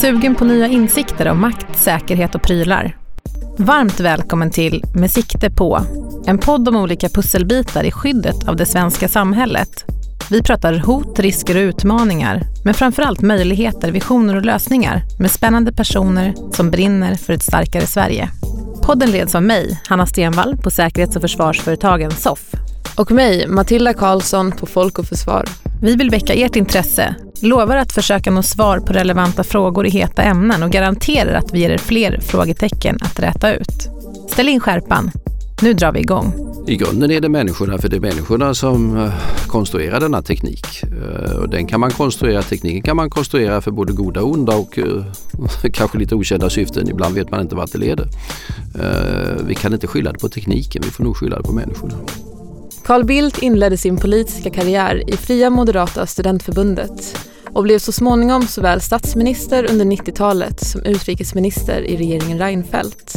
Sugen på nya insikter om makt, säkerhet och prylar? Varmt välkommen till Med sikte på, en podd om olika pusselbitar i skyddet av det svenska samhället. Vi pratar hot, risker och utmaningar, men framförallt möjligheter, visioner och lösningar med spännande personer som brinner för ett starkare Sverige. Podden leds av mig, Hanna Stenvall på säkerhets och försvarsföretagen SOFF. Och mig, Matilda Karlsson på Folk och Försvar. Vi vill väcka ert intresse, lovar att försöka nå svar på relevanta frågor i heta ämnen och garanterar att vi ger er fler frågetecken att räta ut. Ställ in skärpan. Nu drar vi igång. I grunden är det människorna, för det är människorna som eh, konstruerar denna teknik. Eh, och den kan man konstruera, tekniken kan man konstruera för både goda och onda och eh, kanske lite okända syften. Ibland vet man inte vart det leder. Vi kan inte skylla det på tekniken, vi får nog skylla det på människorna. Carl Bildt inledde sin politiska karriär i Fria Moderata studentförbundet och blev så småningom såväl statsminister under 90-talet som utrikesminister i regeringen Reinfeldt.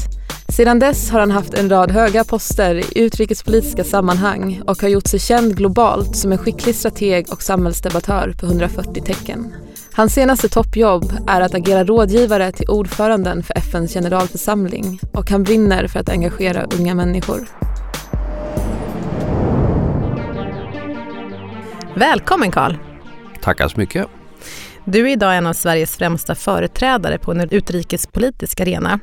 Sedan dess har han haft en rad höga poster i utrikespolitiska sammanhang och har gjort sig känd globalt som en skicklig strateg och samhällsdebattör på 140 tecken. Hans senaste toppjobb är att agera rådgivare till ordföranden för FNs generalförsamling och han brinner för att engagera unga människor. Välkommen Karl! Tackar så mycket! Du är idag en av Sveriges främsta företrädare på en utrikespolitisk arena.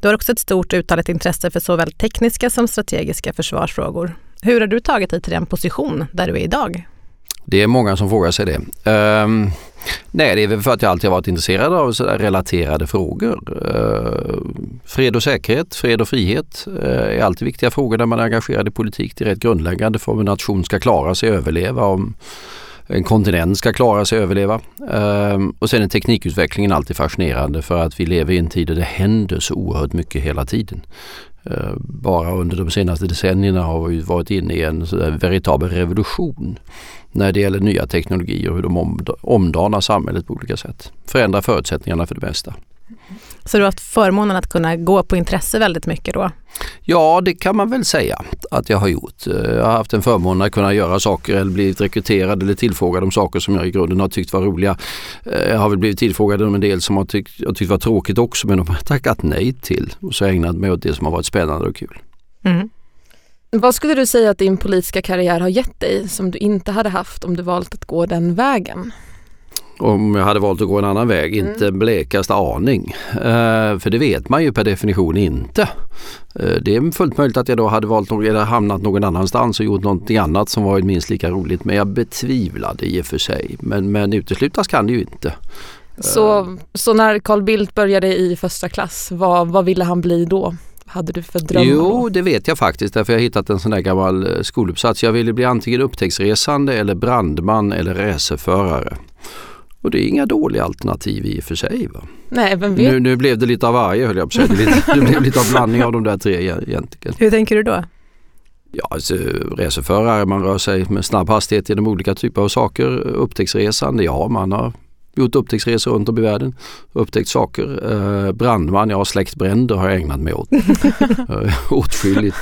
Du har också ett stort uttalat intresse för såväl tekniska som strategiska försvarsfrågor. Hur har du tagit dig till den position där du är idag? Det är många som frågar sig det. Um, nej, det är väl för att jag alltid har varit intresserad av så relaterade frågor. Eh, fred och säkerhet, fred och frihet eh, är alltid viktiga frågor när man är engagerad i politik. Det är rätt grundläggande för om en nation ska klara sig och överleva. Om, en kontinent ska klara sig och överleva. Eh, och sen är teknikutvecklingen alltid fascinerande för att vi lever i en tid där det händer så oerhört mycket hela tiden. Eh, bara under de senaste decennierna har vi varit inne i en veritabel revolution när det gäller nya teknologier och hur de omdanar samhället på olika sätt. Förändrar förutsättningarna för det mesta. Så du har haft förmånen att kunna gå på intresse väldigt mycket då? Ja, det kan man väl säga att jag har gjort. Jag har haft en förmån att kunna göra saker eller blivit rekryterad eller tillfrågad om saker som jag i grunden har tyckt var roliga. Jag har väl blivit tillfrågad om en del som jag tyckt, jag tyckt var tråkigt också men de har tackat nej till. Och så ägnat mig åt det som har varit spännande och kul. Mm. Vad skulle du säga att din politiska karriär har gett dig som du inte hade haft om du valt att gå den vägen? Om jag hade valt att gå en annan väg, mm. inte blekaste aning. Uh, för det vet man ju per definition inte. Uh, det är fullt möjligt att jag då hade valt eller hamnat någon annanstans och gjort någonting annat som varit minst lika roligt. Men jag betvivlar det i och för sig. Men, men uteslutas kan det ju inte. Så, så när Carl Bildt började i första klass, vad, vad ville han bli då? hade du för drömmar? Jo, det vet jag faktiskt därför jag har hittat en sån där gammal skoluppsats. Jag ville bli antingen upptäcktsresande eller brandman eller racerförare. Och det är inga dåliga alternativ i och för sig. Va? Nej, vem vet? Nu, nu blev det lite av varje höll jag på att säga. Det, blev lite av blandning av de där tre egentligen. Hur tänker du då? Ja, alltså, racerförare, man rör sig med snabb hastighet genom olika typer av saker. Upptäcktsresande, ja man har gjort upptäcktsresor runt om i världen. Upptäckt saker. Eh, brandman, ja släktbränder har jag ägnat mig åt. Eh, åtskilligt.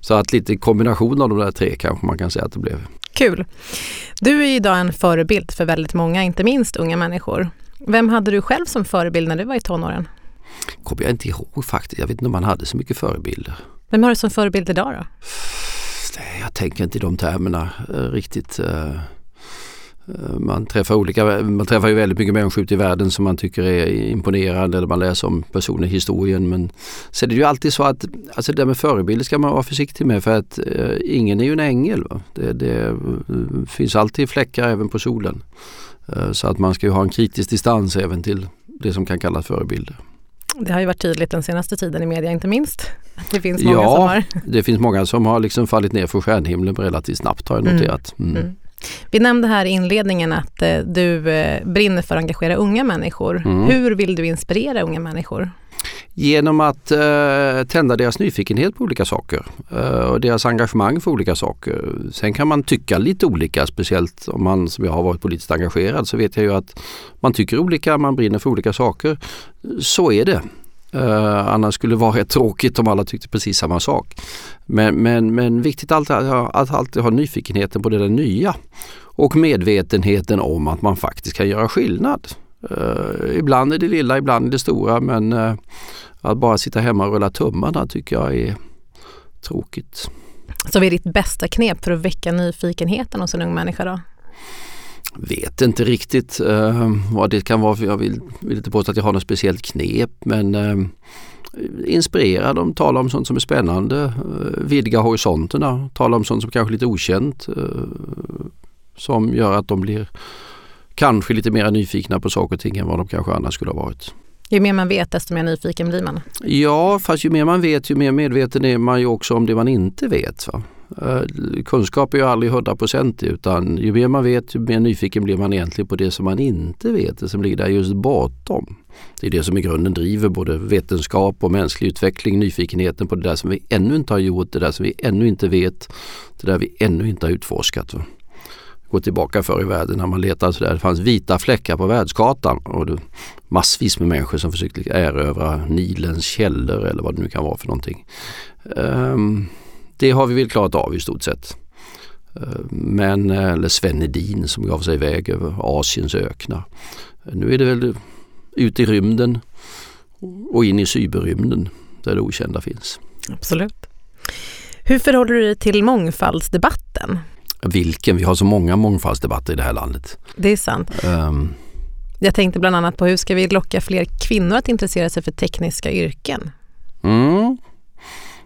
Så att lite kombination av de där tre kanske man kan säga att det blev. Kul. Du är idag en förebild för väldigt många, inte minst unga människor. Vem hade du själv som förebild när du var i tonåren? kommer jag inte ihåg faktiskt. Jag vet inte om man hade så mycket förebilder. Vem har du som förebild idag då? Jag tänker inte i de termerna eh, riktigt. Eh, man träffar, olika, man träffar ju väldigt mycket människor ute i världen som man tycker är imponerande eller man läser om personer i historien. Men sen är det ju alltid så att alltså det där med förebilder ska man vara försiktig med för att eh, ingen är ju en ängel. Det, det, eh, finns alltid fläckar även på solen. Eh, så att man ska ju ha en kritisk distans även till det som kan kallas förebilder. Det har ju varit tydligt den senaste tiden i media inte minst. Det finns många ja, som har... det finns många som har liksom fallit ner från stjärnhimlen relativt snabbt har jag mm. noterat. Mm. Mm. Vi nämnde här i inledningen att eh, du eh, brinner för att engagera unga människor. Mm. Hur vill du inspirera unga människor? Genom att eh, tända deras nyfikenhet på olika saker eh, och deras engagemang för olika saker. Sen kan man tycka lite olika, speciellt om man som jag har varit politiskt engagerad så vet jag ju att man tycker olika, man brinner för olika saker. Så är det. Uh, annars skulle det vara rätt tråkigt om alla tyckte precis samma sak. Men, men, men viktigt alltid att, att alltid ha nyfikenheten på det där nya och medvetenheten om att man faktiskt kan göra skillnad. Uh, ibland är det lilla, ibland är det stora men uh, att bara sitta hemma och rulla tummarna tycker jag är tråkigt. Så vad är ditt bästa knep för att väcka nyfikenheten hos en ung människa då? Vet inte riktigt uh, vad det kan vara. För jag vill, vill inte påstå att jag har något speciellt knep men uh, inspirera dem, tala om sånt som är spännande, uh, vidga horisonterna, tala om sånt som kanske är lite okänt som gör att de blir kanske lite mer nyfikna på saker och ting än vad de kanske annars skulle ha varit. Ju mer man vet desto mer nyfiken blir man. Ja, fast ju mer man vet ju mer medveten är man ju också om det man inte vet. Va? Eh, kunskap är ju aldrig 100% utan ju mer man vet ju mer nyfiken blir man egentligen på det som man inte vet, det som ligger där just bortom. Det är det som i grunden driver både vetenskap och mänsklig utveckling, nyfikenheten på det där som vi ännu inte har gjort, det där som vi ännu inte vet, det där vi ännu inte har utforskat. Gå tillbaka förr i världen när man letade sådär. Det fanns vita fläckar på världskartan och det, massvis med människor som försökte erövra Nilens källor eller vad det nu kan vara för någonting. Um, det har vi väl klarat av i stort sett. Uh, men, eller Sven Edin som gav sig iväg över Asiens öknar. Nu är det väl ut i rymden och in i cyberrymden där det okända finns. Absolut. Hur förhåller du dig till mångfaldsdebatten? Vilken? Vi har så många mångfaldsdebatter i det här landet. Det är sant. Um, jag tänkte bland annat på hur ska vi locka fler kvinnor att intressera sig för tekniska yrken? Mm,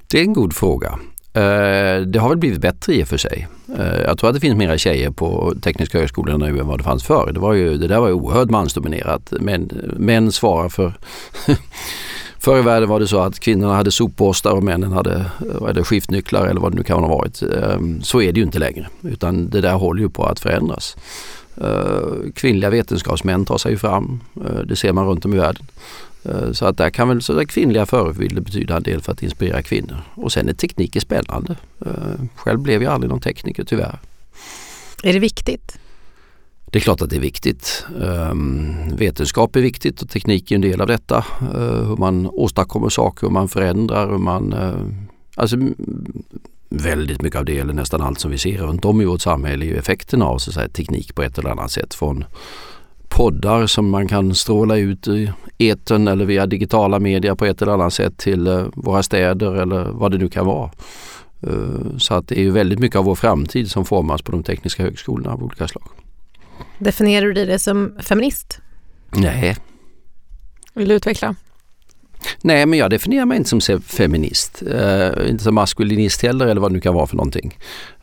det är en god fråga. Eh, det har väl blivit bättre i och för sig. Eh, jag tror att det finns mera tjejer på Tekniska högskolan nu än vad det fanns förr. Det, var ju, det där var ju oerhört mansdominerat. Män, män svarar för Förr i världen var det så att kvinnorna hade sopborstar och männen hade eller skiftnycklar eller vad det nu kan ha varit. Ehm, så är det ju inte längre utan det där håller ju på att förändras. Eh, kvinnliga vetenskapsmän tar sig fram, det ser man runt om i världen. Så att där kan väl så kvinnliga förebilder betyda en del för att inspirera kvinnor. Och sen är teknik spännande. Själv blev jag aldrig någon tekniker tyvärr. Är det viktigt? Det är klart att det är viktigt. Um, vetenskap är viktigt och teknik är en del av detta. Uh, hur man åstadkommer saker, hur man förändrar, hur man... Alltså, väldigt mycket av det, eller nästan allt som vi ser runt om i vårt samhälle är ju effekten av så säga, teknik på ett eller annat sätt. Från poddar som man kan stråla ut i eten eller via digitala medier på ett eller annat sätt till uh, våra städer eller vad det nu kan vara. Så att det är väldigt mycket av vår framtid som formas på de tekniska högskolorna av olika slag. Definierar du dig som feminist? Nej. Vill du utveckla? Nej, men jag definierar mig inte som feminist. Uh, inte som maskulinist heller eller vad det nu kan vara för någonting.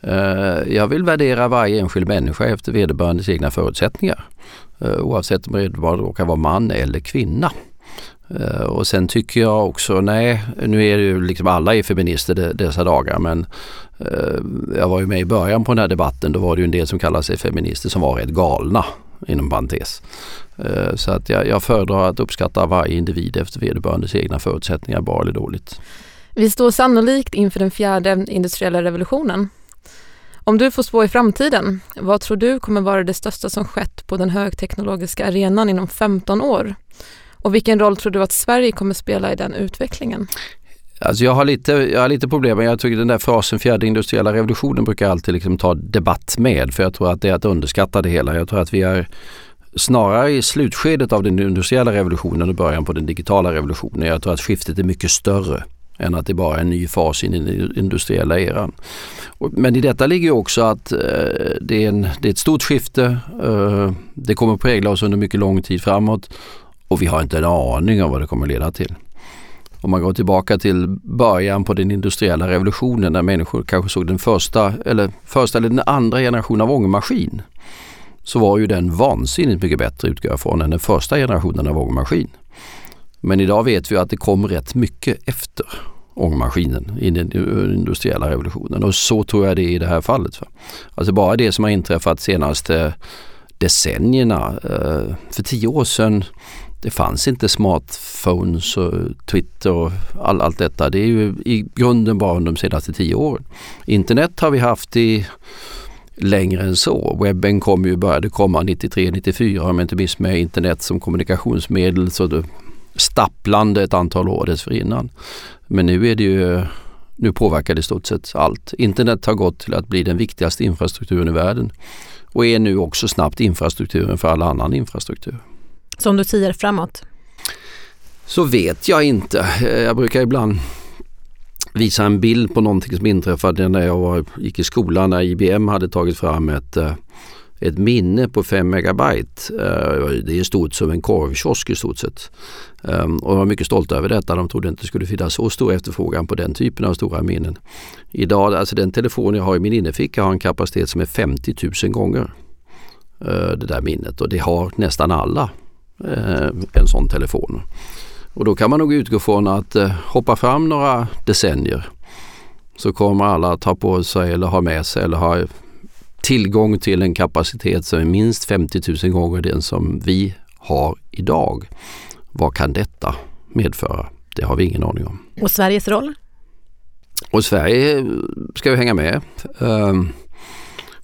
Uh, jag vill värdera varje enskild människa efter vederbörandes egna förutsättningar. Uh, oavsett om vederbörande råkar vara man eller kvinna. Uh, och sen tycker jag också, nej nu är det ju liksom alla är feminister de, dessa dagar men uh, jag var ju med i början på den här debatten, då var det ju en del som kallade sig feminister som var rätt galna inom parentes. Eh, så att jag, jag föredrar att uppskatta varje individ efter vederbörandes egna förutsättningar, bra eller dåligt. Vi står sannolikt inför den fjärde industriella revolutionen. Om du får spå i framtiden, vad tror du kommer vara det största som skett på den högteknologiska arenan inom 15 år? Och vilken roll tror du att Sverige kommer spela i den utvecklingen? Alltså jag, har lite, jag har lite problem med, jag tycker den där frasen fjärde industriella revolutionen brukar jag alltid liksom ta debatt med för jag tror att det är att underskatta det hela. Jag tror att vi är snarare i slutskedet av den industriella revolutionen och början på den digitala revolutionen. Jag tror att skiftet är mycket större än att det bara är en ny fas i den industriella eran. Men i detta ligger också att eh, det, är en, det är ett stort skifte. Eh, det kommer att prägla oss under mycket lång tid framåt och vi har inte en aning om vad det kommer att leda till. Om man går tillbaka till början på den industriella revolutionen när människor kanske såg den första eller, första eller den andra generationen av ångmaskin så var ju den vansinnigt mycket bättre utgår jag från än den första generationen av ångmaskin. Men idag vet vi att det kom rätt mycket efter ångmaskinen i den industriella revolutionen och så tror jag det är i det här fallet. Alltså bara det som har inträffat senaste decennierna. Eh, för tio år sedan det fanns inte smartphones och Twitter och all, allt detta. Det är ju i grunden bara under de senaste tio åren. Internet har vi haft i längre än så. Webben kom ju, började komma 93-94 om jag inte missminner internet som kommunikationsmedel så det stapplande ett antal år dessförinnan. Men nu är det ju nu påverkar det i stort sett allt. Internet har gått till att bli den viktigaste infrastrukturen i världen och är nu också snabbt infrastrukturen för all annan infrastruktur. Så om du säger framåt? Så vet jag inte. Eh, jag brukar ibland visa en bild på någonting som inträffade när jag var, gick i skolan när IBM hade tagit fram ett, eh, ett minne på 5 megabyte. Eh, det är stort som en korvkiosk i stort sett. Ehm, och de var mycket stolta över detta. De trodde inte det skulle finnas så stor efterfrågan på den typen av stora minnen. Idag, alltså den telefon jag har i min innerficka har en kapacitet som är 50 000 gånger det där minnet och det har nästan alla en sån telefon. Och då kan man nog utgå från att eh, hoppa fram några decennier så kommer alla att ta på sig eller ha med sig eller ha tillgång till en kapacitet som är minst 50 000 gånger den som vi har idag. Vad kan detta medföra? Det har vi ingen aning om. Och Sveriges roll? Och Sverige ska ju hänga med.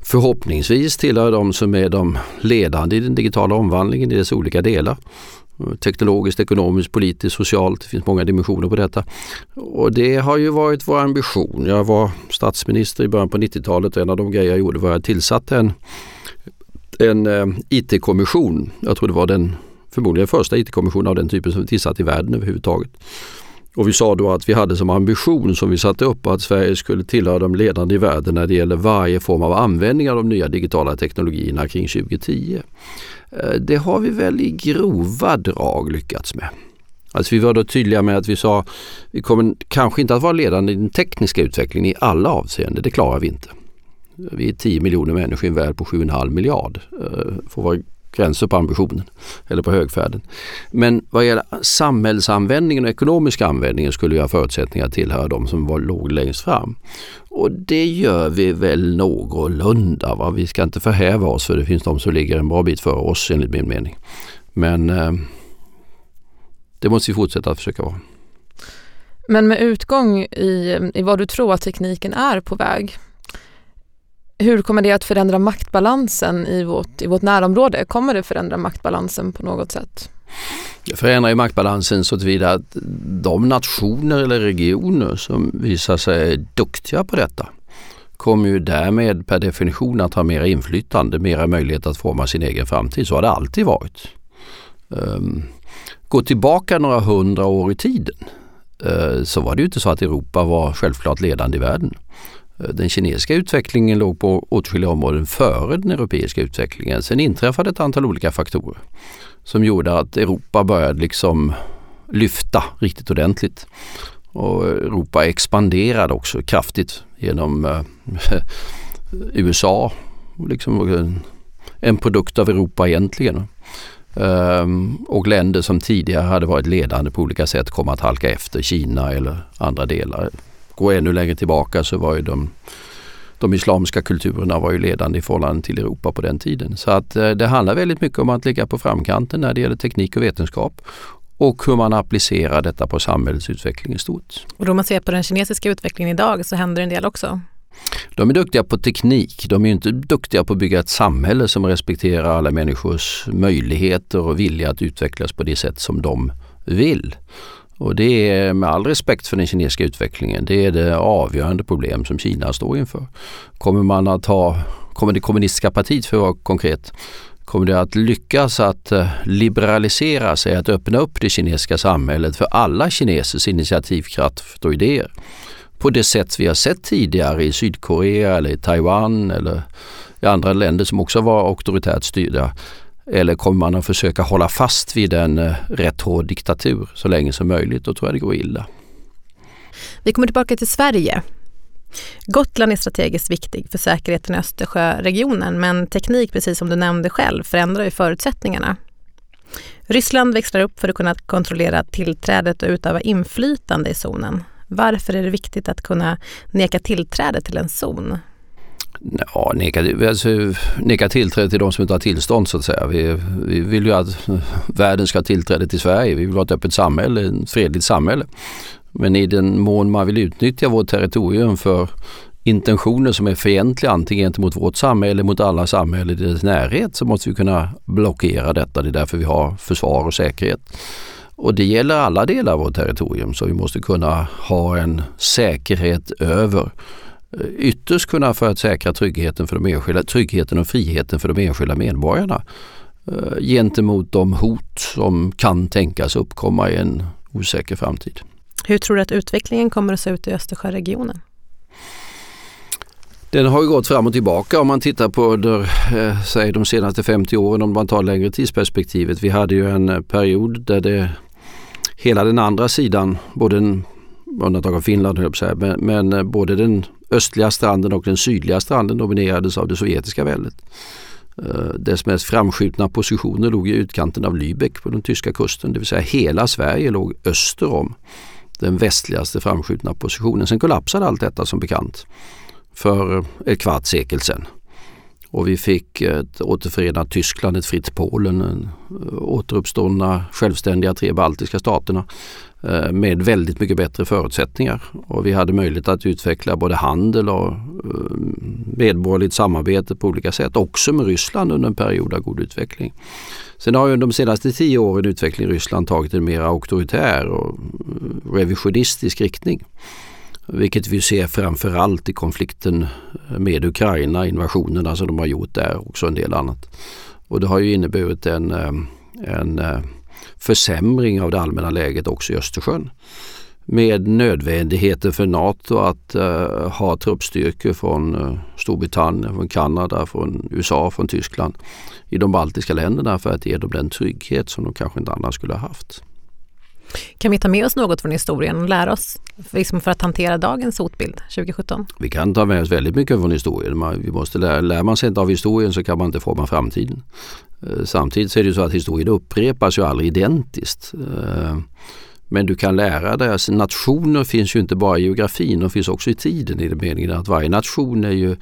Förhoppningsvis tillhör de som är de ledande i den digitala omvandlingen i dess olika delar. Teknologiskt, ekonomiskt, politiskt, socialt. Det finns många dimensioner på detta. Och det har ju varit vår ambition. Jag var statsminister i början på 90-talet och en av de grejer jag gjorde var att jag tillsatte en, en eh, IT-kommission. Jag tror det var den förmodligen första IT-kommissionen av den typen som vi tillsatt i världen överhuvudtaget. Och vi sa då att vi hade som ambition som vi satte upp att Sverige skulle tillhöra de ledande i världen när det gäller varje form av användning av de nya digitala teknologierna kring 2010. Eh, det har vi väl i grova drag lyckats med. Alltså vi var då tydliga med att vi sa vi kommer kanske inte att vara ledande i den tekniska utvecklingen i alla avseenden, det klarar vi inte. Vi är 10 miljoner människor i en värld på 7,5 miljard. Eh, För att vara gränser på ambitionen eller på högfärden. Men vad gäller samhällsanvändningen och ekonomiska användningen skulle vi ha förutsättningar att tillhöra de som var, låg längst fram. Och det gör vi väl någorlunda. Va? Vi ska inte förhäva oss för det finns de som ligger en bra bit före oss enligt min mening. Men eh, det måste vi fortsätta att försöka vara. Men med utgång i, i vad du tror att tekniken är på väg, hur kommer det att förändra maktbalansen i vårt, i vårt närområde? Kommer det förändra maktbalansen på något sätt? Det förändrar ju maktbalansen så tillvida att de nationer eller regioner som visar sig duktiga på detta kommer ju därmed per definition att ha mera inflytande, mera möjlighet att forma sin egen framtid. Så har det alltid varit. Ehm, gå tillbaka några hundra år i tiden eh, så var det ju inte så att Europa var självklart ledande i världen. Den kinesiska utvecklingen låg på åtskilliga områden före den europeiska utvecklingen. Sen inträffade ett antal olika faktorer som gjorde att Europa började liksom lyfta riktigt ordentligt. Och Europa expanderade också kraftigt genom eh, USA. Liksom en, en produkt av Europa egentligen. Ehm, och länder som tidigare hade varit ledande på olika sätt kom att halka efter Kina eller andra delar. Gå ännu längre tillbaka så var ju de de islamska kulturerna var ju ledande i förhållande till Europa på den tiden. Så att eh, det handlar väldigt mycket om att ligga på framkanten när det gäller teknik och vetenskap och hur man applicerar detta på samhällsutveckling i stort. Och då man ser på den kinesiska utvecklingen idag så händer en del också? De är duktiga på teknik. De är inte duktiga på att bygga ett samhälle som respekterar alla människors möjligheter och vilja att utvecklas på det sätt som de vill. Och det är med all respekt för den kinesiska utvecklingen, det är det avgörande problem som Kina står inför. Kommer man att ha, kommer det kommunistiska partiet för att vara konkret, kommer det att lyckas att eh, liberalisera sig, att öppna upp det kinesiska samhället för alla kinesers initiativkraft och idéer? På det sätt vi har sett tidigare i Sydkorea eller i Taiwan eller i andra länder som också var auktoritärt styrda. Eller kommer man att försöka hålla fast vid en eh, rätt hård diktatur så länge som möjligt? Då tror jag det går illa. Vi kommer tillbaka till Sverige. Gotland är strategiskt viktig för säkerheten i Östersjöregionen men teknik, precis som du nämnde själv, förändrar ju förutsättningarna. Ryssland växlar upp för att kunna kontrollera tillträdet och utöva inflytande i zonen. Varför är det viktigt att kunna neka tillträde till en zon? Ja, neka, alltså, neka tillträde till de som inte har tillstånd så att säga. Vi, vi vill ju att världen ska ha tillträde till Sverige. Vi vill ha ett öppet samhälle, ett fredligt samhälle. Men i den mån man vill utnyttja vårt territorium för intentioner som är fientliga antingen gentemot vårt samhälle eller mot alla samhällen i dess närhet så måste vi kunna blockera detta. Det är därför vi har försvar och säkerhet. Och det gäller alla delar av vårt territorium så vi måste kunna ha en säkerhet över ytterst kunna för att säkra tryggheten, för de enskilda, tryggheten och friheten för de enskilda medborgarna. eh, gentemot de hot som kan tänkas uppkomma i en osäker framtid. Hur tror du att utvecklingen kommer att se ut i Östersjöregionen? Den har ju gått fram och tillbaka om man tittar på under, eh, säg de senaste 50 åren om man tar längre tidsperspektivet. Vi hade ju en period där det hela den andra sidan, både den, undantag av Finland höll jag men, men eh, både den östliga stranden och den sydliga stranden dominerades av det sovjetiska väldet. Eh, dess mest framskjutna positioner låg i utkanten av Lübeck på den tyska kusten, det vill säga hela Sverige låg öster om den västligaste framskjutna positionen. Sen kollapsade allt detta som bekant för eh, ett kvarts sekel sedan. Och vi fick ett återförenat Tyskland, ett fritt Polen, eh, återuppståndna självständiga tre baltiska staterna eh, med väldigt mycket bättre förutsättningar. Och vi hade möjlighet att utveckla både handel och eh, medborgerligt samarbete på olika sätt. Också med Ryssland under en period av god utveckling. Sen har ju de senaste tio åren utvecklingen i Ryssland tagit en mer auktoritär och revisionistisk riktning. Vilket vi ser framförallt i konflikten med Ukraina, invasionerna alltså som de har gjort där och också en del annat. Och det har ju inneburit en, ehm, en eh, försämring av det allmänna läget också i Östersjön. Med nödvändigheten för NATO att uh, ha truppstyrkor från uh, Storbritannien, från Kanada, från USA, från Tyskland i de baltiska länderna för att ge dem den trygghet som de kanske inte annars skulle ha haft. Kan vi ta med oss något från historien och lära oss liksom för att hantera dagens hotbild 2017? Vi kan ta med oss väldigt mycket från historien. Man, vi måste lära, lär man sig inte av historien så kan man inte forma framtiden. Eh, samtidigt så är det så att historien upprepas ju aldrig identiskt. Eh, men du kan lära dig, alltså nationer finns ju inte bara i geografin, de finns också i tiden i den meningen att varje nation är ju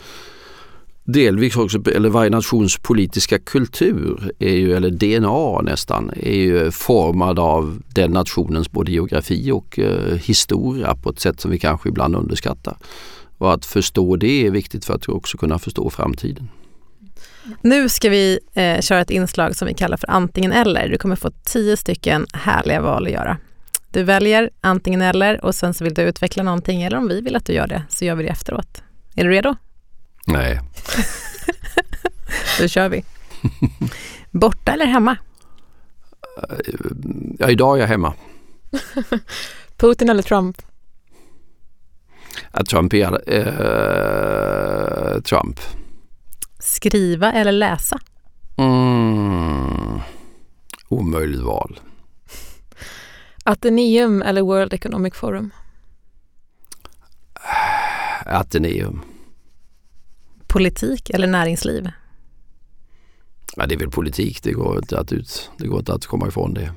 delvis också, eller varje nations politiska kultur, är ju, eller DNA nästan, är ju formad av den nationens både geografi och eh, historia på ett sätt som vi kanske ibland underskattar. Och att förstå det är viktigt för att också kunna förstå framtiden. Nu ska vi eh, köra ett inslag som vi kallar för antingen eller. Du kommer få tio stycken härliga val att göra. Du väljer antingen eller och sen så vill du utveckla någonting eller om vi vill att du gör det så gör vi det efteråt. Är du redo? Nej. Då kör vi. Borta eller hemma? Ja, idag är jag hemma. Putin eller Trump? Ja, Trump är äh, Trump. Skriva eller läsa? Mm. Omöjligt val. Ateneum eller World Economic Forum? Ateneum politik eller näringsliv? Ja, det är väl politik, det går inte att, ut, det går inte att komma ifrån det.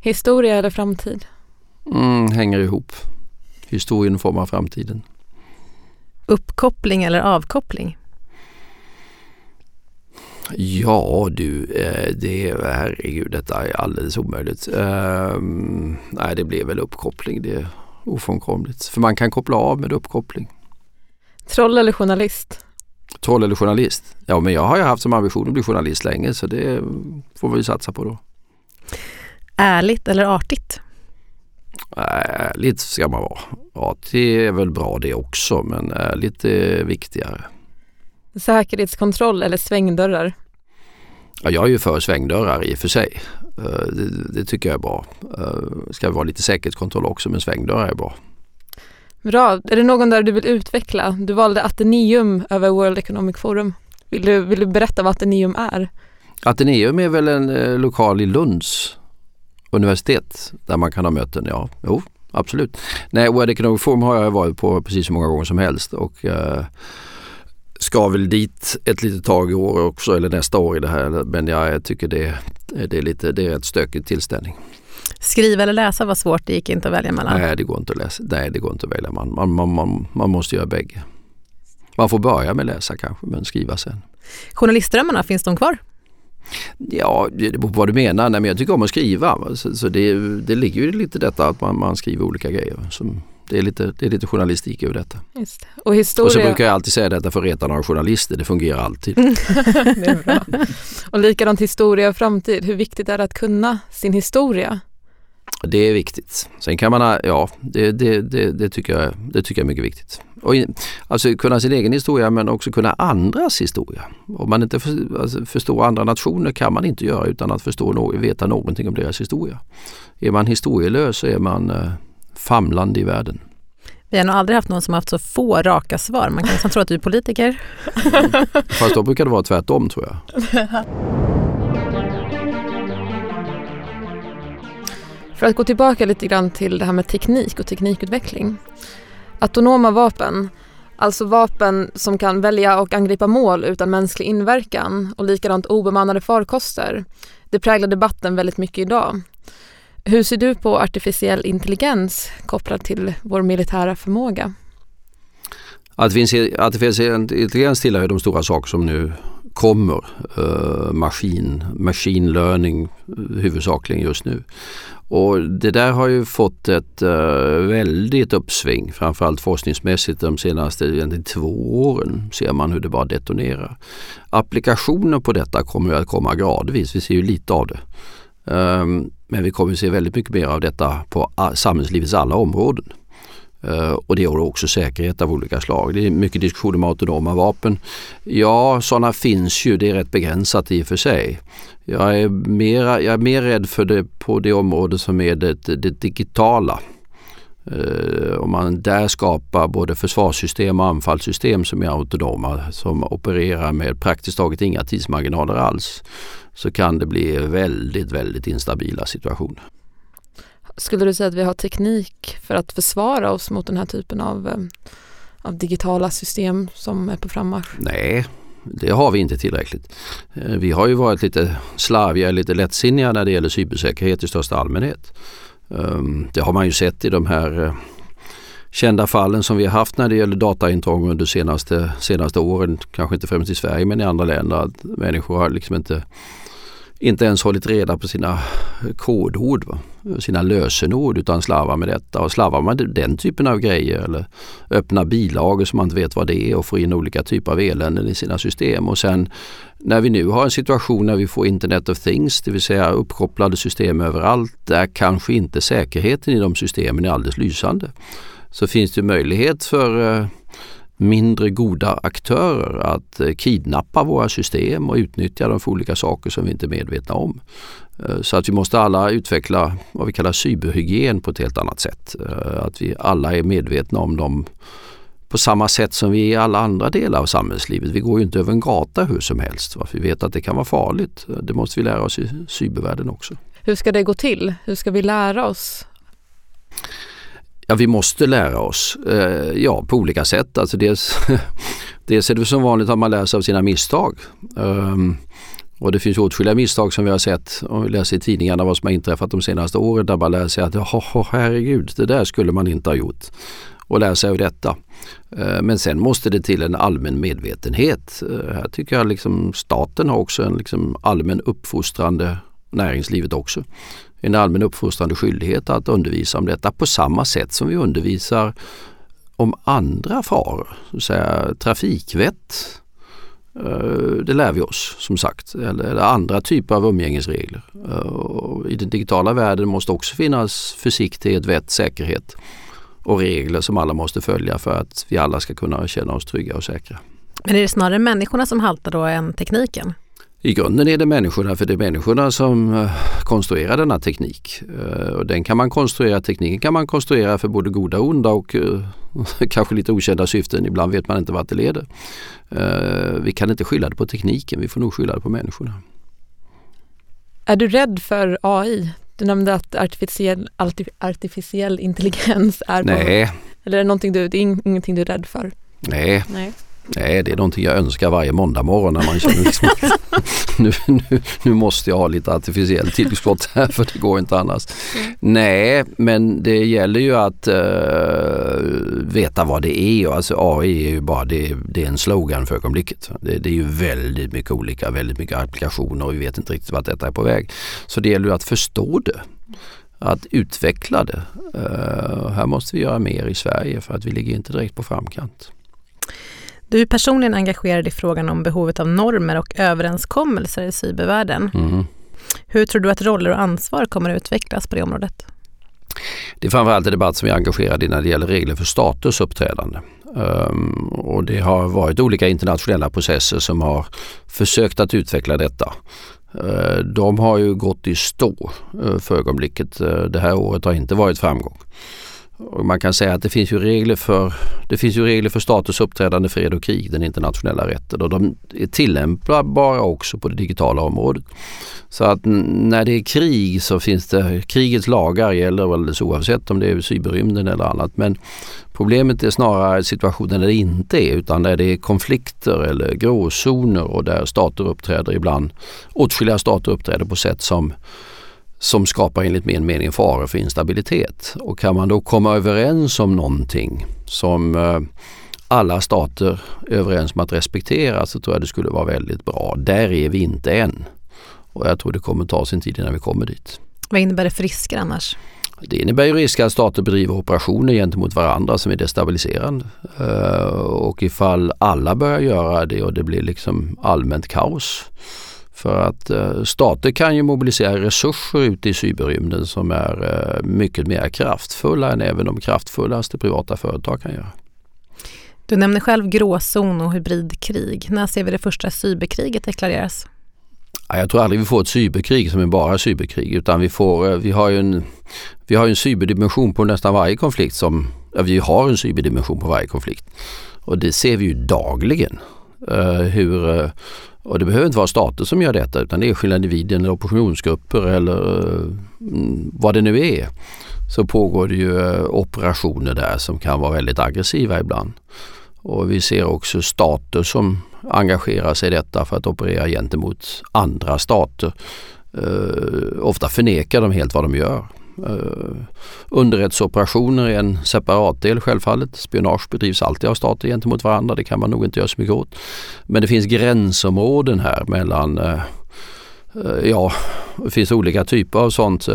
Historia eller framtid? Mm, hänger ihop. Historien formar framtiden. Uppkoppling eller avkoppling? Ja du, eh, det, herregud detta är alldeles omöjligt. Uh, nej det blir väl uppkoppling, det är ofrånkomligt. För man kan koppla av med uppkoppling. Troll eller journalist? Troll eller journalist? Ja men jag har ju haft som ambition att bli journalist länge så det får vi satsa på då. Ärligt eller artigt? Ärligt ska man vara. Artigt är väl bra det också men ärligt är viktigare. Säkerhetskontroll eller svängdörrar? Ja, jag är ju för svängdörrar i och för sig. Eh, det, det tycker jag är bra. Det eh, ska vara lite säkerhetskontroll också men svängdörrar är bra. Bra. Är det någon där du vill utveckla? Du valde Ateneum över World Economic Forum. Vill du, vill du berätta vad Ateneum är? Ateneum är väl en eh, lokal i Lunds universitet där man kan ha möten, ja. Jo, absolut. Nej, World Economic Forum har jag varit på precis så många gånger som helst och eh, ska väl dit ett litet tag i år också eller nästa år i det här men jag tycker det, det är lite, det är ett stökig tillställning. Skriva eller läsa var svårt, det gick inte att välja mellan. Nej, det går inte att läsa. Nej, det går inte att välja. Man, man, man, man, man måste göra bägge. Man får börja med läsa kanske, men skriva sen. Journalistdrömmarna, finns de kvar? Ja, det beror på vad du menar. Nej, men jag tycker om att skriva. Så, så det, det ligger ju lite detta att man, man skriver olika grejer. Som, det, är lite, det är lite journalistik över detta. Just Och, historia... och så brukar jag alltid säga detta för att reta några journalister. Det fungerar alltid. det är bra. Och likadant historia och framtid. Hur viktigt är det att kunna sin historia? Det är viktigt. Sen kan man, ja det, det, det, det, tycker, jag, det tycker jag är mycket viktigt. Och, alltså kunna sin egen historia men också kunna andras historia. Om man inte för, alltså, förstår andra nationer kan man inte göra utan att förstå, veta någonting om deras historia. Är man historielös så är man eh, famlande i världen. Vi har nog aldrig haft någon som haft så få raka svar. Man kan nästan tro att du är politiker. Fast då brukar det vara tvärtom tror jag. För att gå tillbaka lite grann till det här med teknik och teknikutveckling. Autonoma vapen, alltså vapen som kan välja och angripa mål utan mänsklig inverkan och likadant obemannade farkoster. Det präglar debatten väldigt mycket idag. Hur ser du på artificiell intelligens kopplat till vår militära förmåga? Artificiell intelligens tillhör ju de stora saker som nu kommer. Uh, maskin, machine learning eh, huvudsakligen just nu. Och det där har ju fått ett uh, väldigt uppsving, framförallt forskningsmässigt de senaste två åren ser man hur det bara detonerar. Applikationer på detta kommer att komma gradvis, vi ser ju lite av det. Um, men vi kommer att se väldigt mycket mer av detta på samhällslivets alla områden. Eh, och det gäller också säkerhet av olika slag. Det är mycket diskussion om autonoma vapen. Ja, sådana finns ju, det är rätt begränsat i och för sig. Jag är, mera, jag är mer rädd för det på det område som är det, det digitala. Uh, om man där skapar både försvarssystem och anfallssystem som är autonoma som opererar med praktiskt taget inga tidsmarginaler alls så kan det bli väldigt, väldigt instabila situationer. Skulle du säga att vi har teknik för att försvara oss mot den här typen av, eh, av digitala system som är på frammarsch? Nej, det har vi inte tillräckligt. Eh, vi har ju varit lite slarviga, lite lättsinniga när det gäller cybersäkerhet i största allmänhet. Ehm, det har man ju sett i de här eh, kända fallen som vi har haft när det gäller dataintrång under senaste, senaste åren, kanske inte främst i Sverige men i andra länder, att människor har liksom inte inte ens hållit reda på sina kodord, va? sina lösenord utan slarvar med detta. Och slarvar man den typen av grejer eller öppnar bilagor som man inte vet vad det är och får in olika typer av eländen i sina system. Och sen när vi nu har en situation när vi får Internet of Things, det vill säga uppkopplade system överallt, där kanske inte säkerheten i de systemen är alldeles lysande. Så finns det möjlighet för eh, mindre goda aktörer att eh, kidnappa våra system och utnyttja dem för olika saker som vi inte är medvetna om. Eh, så att vi måste alla utveckla vad vi kallar cyberhygien på ett helt annat sätt. Eh, att vi alla är medvetna om dem på samma sätt som vi är i alla andra delar av samhällslivet. Vi går ju inte över en gata hur som helst. Vi vet att det kan vara farligt. Det måste vi lära oss i cybervärlden också. Hur ska det gå till? Hur ska vi lära oss Ja, vi måste lära oss, eh, ja på olika sätt. Alltså dels, dels är det som vanligt att man lär sig av sina misstag. Um, och det finns åtskilliga misstag som vi har sett om vi läser i tidningarna vad som har inträffat de senaste åren där man lär sig att oh, herregud, det där skulle man inte ha gjort. Och lär sig av detta. Uh, men sen måste det till en allmän medvetenhet. Uh, här tycker jag liksom staten har också en liksom allmän uppfostrande, näringslivet också en allmän uppfostrande skyldighet att undervisa om detta på samma sätt som vi undervisar om andra faror, så säga trafikvett. Eh, det lär vi oss som sagt, eller andra typer av umgängesregler. Eh, I den digitala världen måste också finnas försiktighet, vett, säkerhet och regler som alla måste följa för att vi alla ska kunna känna oss trygga och säkra. Men är det snarare människorna som haltar då än tekniken? I grunden är det människorna, för det är människorna som eh, konstruerar denna teknik. Eh, och den kan man konstruera, tekniken kan man konstruera för både goda och onda och eh, kanske lite okända syften. Ibland vet man inte vart det leder. Vi kan inte skylla det på tekniken, vi får nog skylla det på människorna. Är du rädd för AI? Du nämnde att artificiell, artificiell intelligens är... Nej. Eller är det, någonting du, det är ingenting du är rädd för? Nej. Nej. Nej, det är någonting jag önskar varje måndag morgon när man känner liksom nu, nu, nu måste jag ha lite artificiellt tillskott här för det går inte annars. Mm. Nej, men det gäller ju att uh, veta vad det är. Alltså AI är ju bara det, det är en slogan för ögonblicket. Det, det är ju väldigt mycket olika, väldigt mycket applikationer och vi vet inte riktigt vart detta är på väg. Så det gäller ju att förstå det att utveckla det. Uh, här måste vi göra mer i Sverige för att vi ligger inte direkt på framkant. Du är personligen engagerad i frågan om behovet av normer och överenskommelser i cybervärlden. Mm. Hur tror du att roller och ansvar kommer att utvecklas på det området? Det är framförallt en debatt som är engagerad i när det gäller regler för staters uppträdande. Um, och det har varit olika internationella processer som har försökt att utveckla detta. Uh, de har ju gått i stå uh, för ögonblicket. Uh, det här året har inte varit framgång. Och man kan säga att det finns ju regler för, det finns ju regler för staters uppträdande fred och krig, den internationella rätten och de är tillämpbara också på det digitala området. Så att när det är krig så finns det, krigets lagar gäller alldeles oavsett om det är cyberrymden eller annat. Men problemet är snarare situationen där det inte är utan där det är konflikter eller gråzoner och där stater uppträder ibland, åtskilliga stater uppträder på sätt som som skapar enligt min mening faror för instabilitet. Och kan man då komma överens om någonting som eh, alla stater är överens om att respektera så tror jag det skulle vara väldigt bra. Där är vi inte än. Och jag tror det kommer ta sin tid innan vi kommer dit. Vad innebär det för risker annars? Det innebär ju risk att stater bedriver operationer gentemot varandra som är destabiliserande. Eh, och ifall alla börjar göra det och det blir liksom allmänt kaos för att eh, stater kan ju mobilisera resurser ute i cyberrymden som är eh, mycket mer kraftfulla än även de kraftfullaste privata företag kan göra. Du nämner själv gråzon och hybridkrig. När ser vi det första cyberkriget deklareras? Jag tror aldrig vi får ett cyberkrig som är bara cyberkrig utan vi, får, eh, vi, har ju en, vi har en cyberdimension på nästan varje konflikt som, vi har en cyberdimension på varje konflikt. Och det ser vi ju dagligen. Hur och det behöver inte vara stater som gör detta utan det är enskilda individer eller oppositionsgrupper eller mm, vad det nu är. Så pågår det ju eh, operationer där som kan vara väldigt aggressiva ibland. Och vi ser också stater som engagerar sig i detta för att operera gentemot andra stater. Eh, ofta förnekar de helt vad de gör. Eh, underrättelseoperationer är en separat del självfallet. Spionage bedrivs alltid av stater gentemot varandra. Det kan man nog inte göra så mycket åt. Men det finns gränsområden här mellan, eh, eh, ja, det finns olika typer av sånt.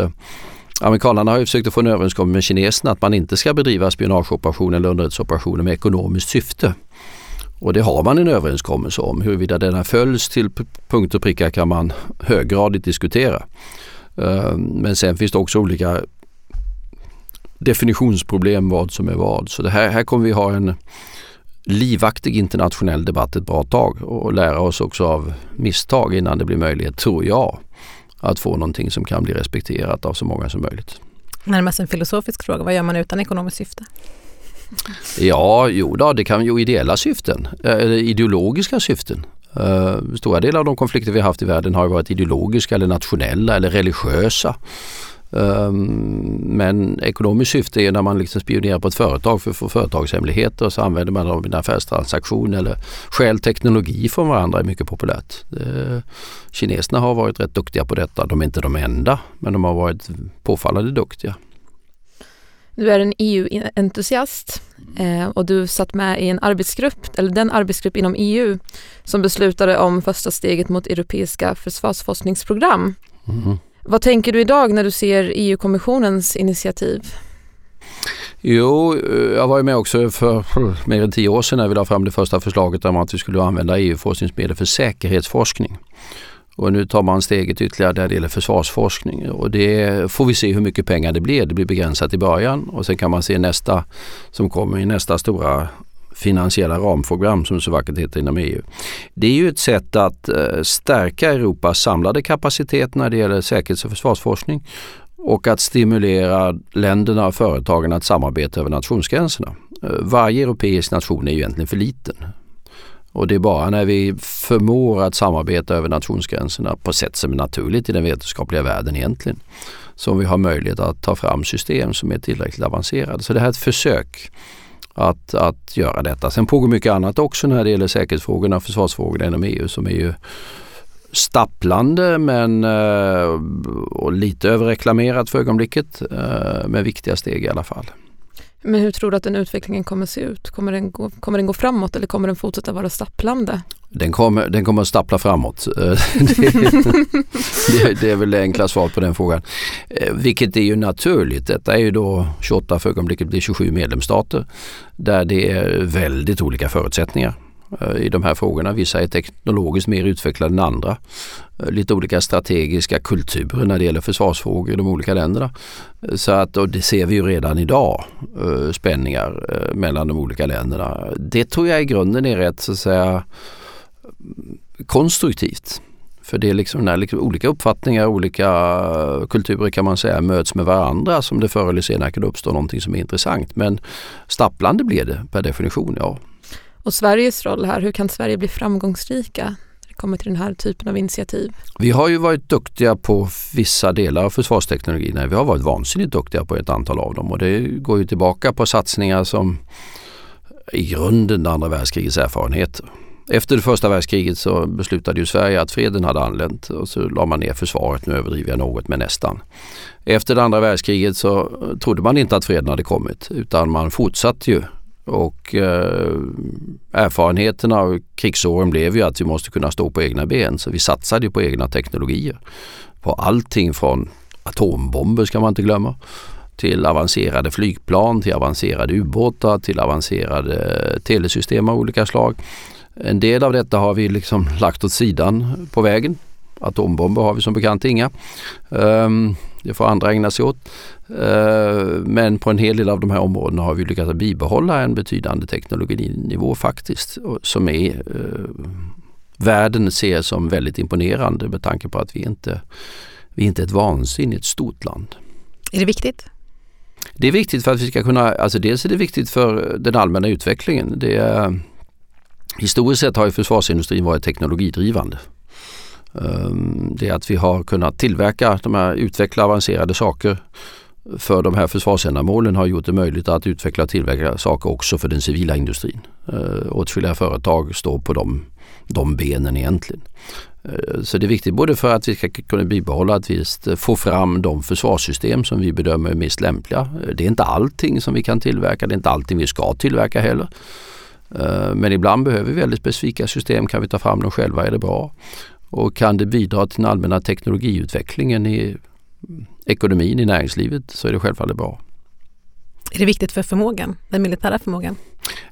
Amerikanerna har ju försökt att få en överenskommelse med kineserna att man inte ska bedriva spionageoperationer eller underrättelseoperationer med ekonomiskt syfte. Och det har man en överenskommelse om. Huruvida denna följs till punkt och pricka kan man höggradigt diskutera. Eh, men sen finns det också olika definitionsproblem vad som är vad. Så det här, här kommer vi ha en livaktig internationell debatt ett bra tag och lära oss också av misstag innan det blir möjlighet, tror jag, att få någonting som kan bli respekterat av så många som möjligt. Närmast en filosofisk fråga, vad gör man utan ekonomiskt syfte? Ja, jo då, det kan ju ideella syften, eller ideologiska syften. Uh, stora delar av de konflikter vi har haft i världen har varit ideologiska eller nationella eller religiösa. Um, men ekonomiskt syfte är när man liksom spionerar på ett företag för att få företagshemligheter och så använder man dem i en affärstransaktion eller stjäl teknologi från varandra är mycket populärt. Uh, kineserna har varit rätt duktiga på detta. De är inte de enda men de har varit påfallande duktiga. Du är en EU-entusiast eh, och du satt med i en arbetsgrupp, eller den arbetsgrupp inom EU som beslutade om första steget mot europeiska försvarsforskningsprogram. Mm. Vad tänker du idag när du ser EU-kommissionens initiativ? Jo, eh, jag var ju med också för mer än tio år sedan när vi la fram det första förslaget om att vi skulle använda EU-forskningsmedel för säkerhetsforskning. Och nu tar man steget ytterligare när det gäller försvarsforskning och det får vi se hur mycket pengar det blir. Det blir begränsat i början och sen kan man se nästa som kommer i nästa stora finansiella ramprogram som så vackert heter inom EU. Det är ju ett sätt att eh, stärka Europas samlade kapacitet när det gäller säkerhets och försvarsforskning och att stimulera länderna och företagen att samarbeta över nationsgränserna. Eh, varje europeisk nation är ju egentligen för liten. Och det är bara när vi förmår att samarbeta över nationsgränserna på sätt som är naturligt i den vetenskapliga världen egentligen som vi har möjlighet att ta fram system som är tillräckligt avancerade. Så det här är ett försök att, att göra detta. Sen pågår mycket annat också när det gäller säkerhetsfrågorna och försvarsfrågorna inom EU som är ju stapplande men eh, och lite överreklamerat för ögonblicket. Eh, men viktiga steg i alla fall. Men hur tror du att den utvecklingen kommer se ut? Kommer den gå, kommer den gå framåt eller kommer den fortsätta vara stapplande? Den kommer, den kommer att stappla framåt. Det, det, det, är väl det enkla svaret på den frågan. Eh, vilket är ju naturligt. Detta är ju då 28 för ögonblicket blir 27 medlemsstater där det är väldigt olika förutsättningar. Eh, i de här frågorna. Vissa är teknologiskt mer utvecklade än andra. Eh, lite olika strategiska kulturer när det gäller försvarsfrågor i de olika länderna. Eh, så att, och det ser vi ju redan idag, spänningar mellan de olika länderna. Det tror jag i grunden är rätt så att säga konstruktivt. För det är liksom när liksom olika uppfattningar, olika kulturer kan man säga möts med varandra som det förr eller senare kan uppstå någonting som är intressant. Men stapplande blir det per definition, ja. Och Sveriges roll här, hur kan Sverige bli framgångsrika när det kommer till den här typen av initiativ? Vi har ju varit duktiga på vissa delar av försvarsteknologin. Vi har varit vansinnigt duktiga på ett antal av dem och det går ju tillbaka på satsningar som i grunden andra världskrigets erfarenheter. Efter det första världskriget så beslutade ju Sverige att freden hade anlänt och så la man ner försvaret, nu överdriver jag något men nästan. Efter det andra världskriget så trodde man inte att freden hade kommit utan man fortsatte ju och eh, erfarenheterna av krigsåren blev ju att vi måste kunna stå på egna ben så vi satsade ju på egna teknologier. På allting från atombomber ska man inte glömma till avancerade flygplan, till avancerade ubåtar, till avancerade eh, telesystem av olika slag. En del av detta har vi liksom lagt åt sidan på vägen. Atombomber har vi som bekant inga. Um, det får andra ägna sig åt. Uh, men på en hel del av de här områdena har vi lyckats bibehålla en betydande teknologinivå faktiskt som är uh, världen ser som väldigt imponerande med tanke på att vi inte vi är inte ett vansinnigt stort land. Är det viktigt? Det är viktigt för att vi ska kunna, alltså dels är det viktigt för den allmänna utvecklingen. Det är, Historiskt sett har ju försvarsindustrin varit teknologidrivande. Ehm, det är att vi har kunnat tillverka de här, utveckla avancerade saker för de här försvarsändamålen har gjort det möjligt att utveckla och tillverka saker också för den civila industrin. Eh, åtskilliga företag står på de, de benen egentligen. Eh, så det är viktigt både för att vi ska kunna bibehålla att vi får fram de försvarssystem som vi bedömer är mest lämpliga. Eh, det är inte allting som vi kan tillverka, det är inte allting vi ska tillverka heller. Men ibland behöver vi väldigt specifika system. Kan vi ta fram dem själva är det bra. Och kan det bidra till den allmänna teknologiutvecklingen i ekonomin, i näringslivet så är det självfallet bra. Är det viktigt för förmågan, den militära förmågan?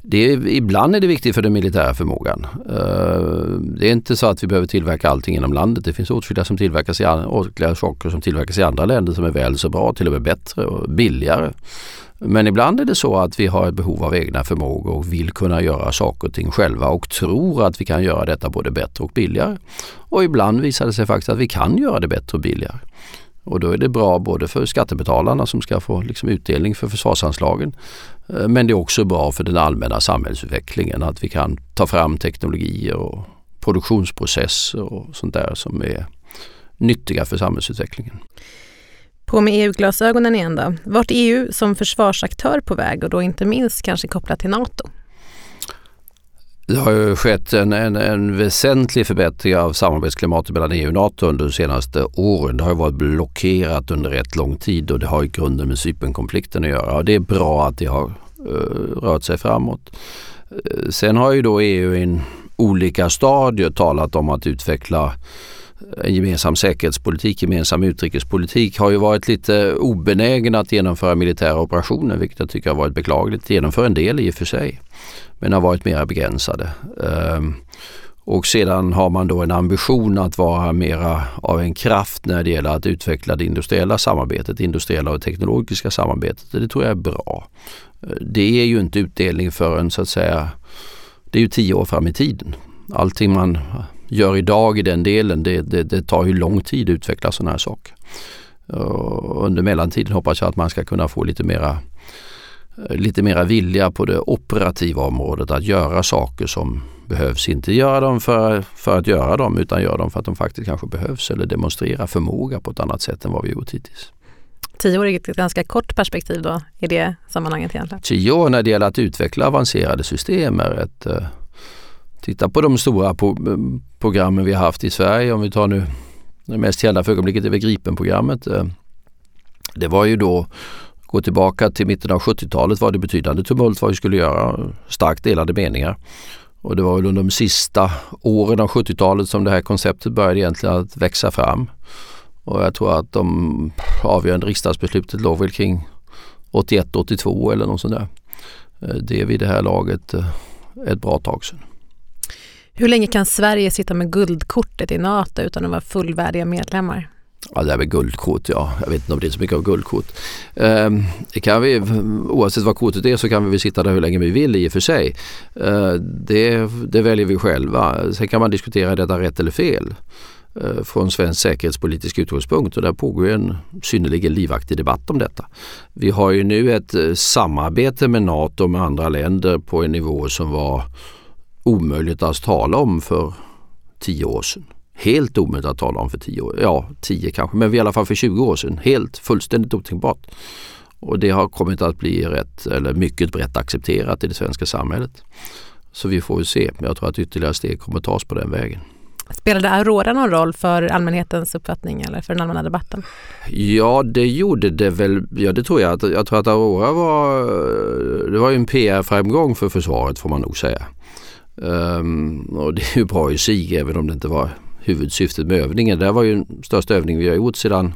Det är, ibland är det viktigt för den militära förmågan. Eh, det är inte så att vi behöver tillverka allting inom landet. Det finns åtskilliga som tillverkas i, åtskilliga saker som tillverkas i andra länder som är väl så bra, till och med bättre och billigare. Men ibland är det så att vi har ett behov av egna förmågor och vill kunna göra saker och ting själva och tror att vi kan göra detta både bättre och billigare. Och ibland visar det sig faktiskt att vi kan göra det bättre och billigare. Och då är det bra både för skattebetalarna som ska få liksom utdelning för försvarsanslagen. Eh, men det är också bra för den allmänna samhällsutvecklingen att vi kan ta fram teknologier och produktionsprocesser och sånt där som är nyttiga för samhällsutvecklingen. På med EU-glasögonen igen då. Vart är EU som försvarsaktör på väg och då inte minst kanske kopplat till NATO? Det har ju skett en, en, en, väsentlig förbättring av samarbetsklimatet mellan EU och NATO under de senaste åren. Det har varit blockerat under rätt lång tid och det har i grunden med Cypernkonflikten att göra. Och det är bra att det har uh, rört sig framåt. Uh, sen har ju då EU i olika stadier talat om att utveckla en gemensam säkerhetspolitik, gemensam utrikespolitik har ju varit lite obenägen att genomföra militära operationer vilket jag tycker har varit beklagligt. Genomför en del i och för sig men har varit mer begränsade. Ehm, och sedan har man då en ambition att vara mera av en kraft när det gäller att utveckla det industriella samarbetet, det industriella och teknologiska samarbetet. Det tror jag är bra. Det är ju inte utdelning förrän så att säga, det är ju tio år fram i tiden. Allting man gör idag i den delen, det, det, det tar ju lång tid att utveckla sådana här saker. Och under mellantiden hoppas jag att man ska kunna få lite mera lite mera vilja på det operativa området att göra saker som behövs. Inte göra dem för, för att göra dem utan göra dem för att de faktiskt kanske behövs eller demonstrera förmåga på ett annat sätt än vad vi gjort hittills. Tio år är ett ganska kort perspektiv då i det sammanhanget egentligen? Tio år när det gäller att utveckla avancerade system är ett eh, Titta på de stora på, programmen vi har haft i Sverige. Om vi tar nu det mest kända för ögonblicket är väl Gripen-programmet. Eh, det var ju då, gå tillbaka till mitten av 70-talet var det betydande tumult vad vi skulle göra. Starkt delade meningar. Och det var väl under de sista åren av 70-talet som det här konceptet började egentligen att växa fram. Och jag tror att de avgörande riksdagsbeslutet låg väl kring 81-82 eller något sånt där. Eh, det är vid det här laget eh, ett bra tag sedan. Hur länge kan Sverige sitta med guldkortet i NATO utan att vara fullvärdiga medlemmar? Ja, det här med guldkort, ja. Jag vet inte om det är så mycket av guldkort. Um, det kan vi, oavsett vad kortet är så kan vi väl sitta där hur länge vi vill i och för sig. Uh, det, det väljer vi själva. Sen kan man diskutera detta rätt eller fel uh, från svensk säkerhetspolitisk utgångspunkt och där pågår en synnerligen livaktig debatt om detta. Vi har ju nu ett eh, samarbete med NATO med andra länder på en nivå som var omöjligt att tala om för tio år sedan helt omöjligt att tala om för 10 år, ja 10 kanske, men i alla fall för 20 år sedan. Helt fullständigt otänkbart. Och det har kommit att bli rätt, eller mycket brett accepterat i det svenska samhället. Så vi får väl se. Jag tror att ytterligare steg kommer att tas på den vägen. Spelade Aurora någon roll för allmänhetens uppfattning eller för den allmänna debatten? Ja, det gjorde det väl. Ja, det tror jag. Jag tror att Aurora var, det var en PR-framgång för försvaret får man nog säga. Um, och det är ju bra i sig även om det inte var huvudsyftet med övningen. Det här var ju den största övningen vi har gjort sedan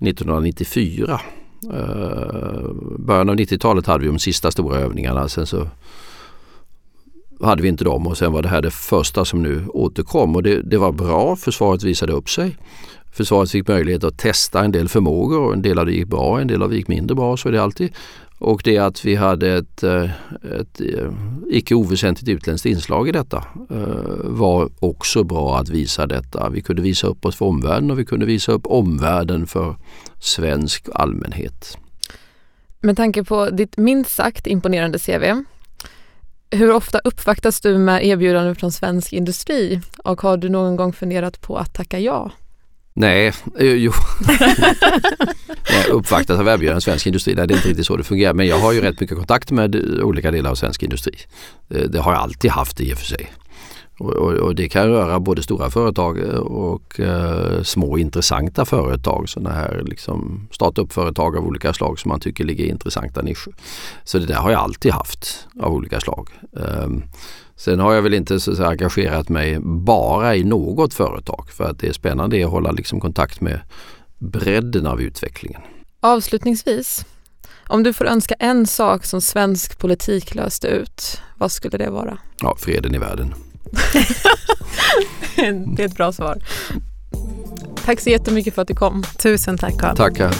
1994. Uh, ehm, början av 90-talet hade vi de sista stora övningarna. Sen så hade vi inte dem och sen var det här det första som nu återkom och det, det var bra. Försvaret visade upp sig. Försvaret fick möjlighet att testa en del förmågor och en del av det gick bra, en del av det gick mindre bra. Så är det alltid. Och det att vi hade ett, eh, ett eh, icke oväsentligt utländskt inslag i detta eh, var också bra att visa detta. Vi kunde visa upp oss för omvärlden och vi kunde visa upp omvärlden för svensk allmänhet. Med tanke på ditt minst sagt imponerande CV, hur ofta uppvaktas du med erbjudanden från svensk industri och har du någon gång funderat på att tacka ja? Nej, eh, jo. jo. uppvaktas av erbjudanden svensk industri. Nej, det är inte riktigt så det fungerar. Men jag har ju rätt mycket kontakt med eh, olika delar av svensk industri. Det, det har jag alltid haft i och för sig. Och, och, och det kan röra både stora företag och eh, små intressanta företag. Sådana här liksom startup-företag av olika slag som man tycker ligger i intressanta nischer. Så det där har jag alltid haft av olika slag. Um, Sen har jag väl inte så, så engagerat mig bara i något företag för att det är spännande att hålla liksom kontakt med bredden av utvecklingen. Avslutningsvis, om du får önska en sak som svensk politik löste ut, vad skulle det vara? Ja, freden i världen. det är ett bra svar. Tack så jättemycket för att du kom. Tusen tack Carl. Tackar.